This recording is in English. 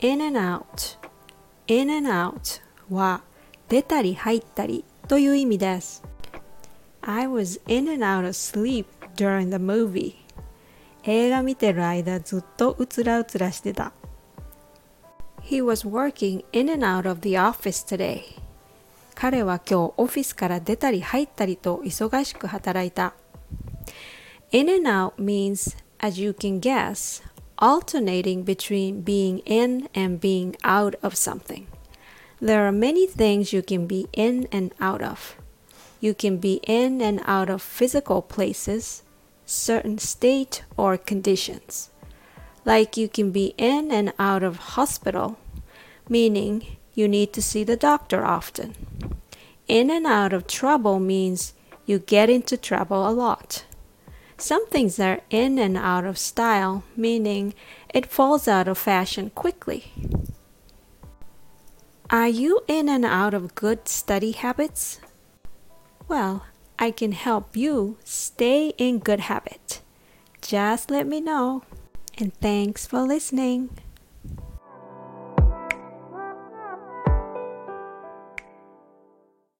in and out in and out は出たり入ったりという意味です I was in and out of sleep during the movie 映画見てる間ずっとうつらうつらしてた He was working in and out of the office today 彼は今日オフィスから出たり入ったりと忙しく働いた In and out means, as you can guess, alternating between being in and being out of something. There are many things you can be in and out of. You can be in and out of physical places, certain state or conditions. Like you can be in and out of hospital, meaning you need to see the doctor often. In and out of trouble means you get into trouble a lot. Some things are in and out of style, meaning it falls out of fashion quickly. Are you in and out of good study habits? Well, I can help you stay in good habit. Just let me know. And thanks for listening.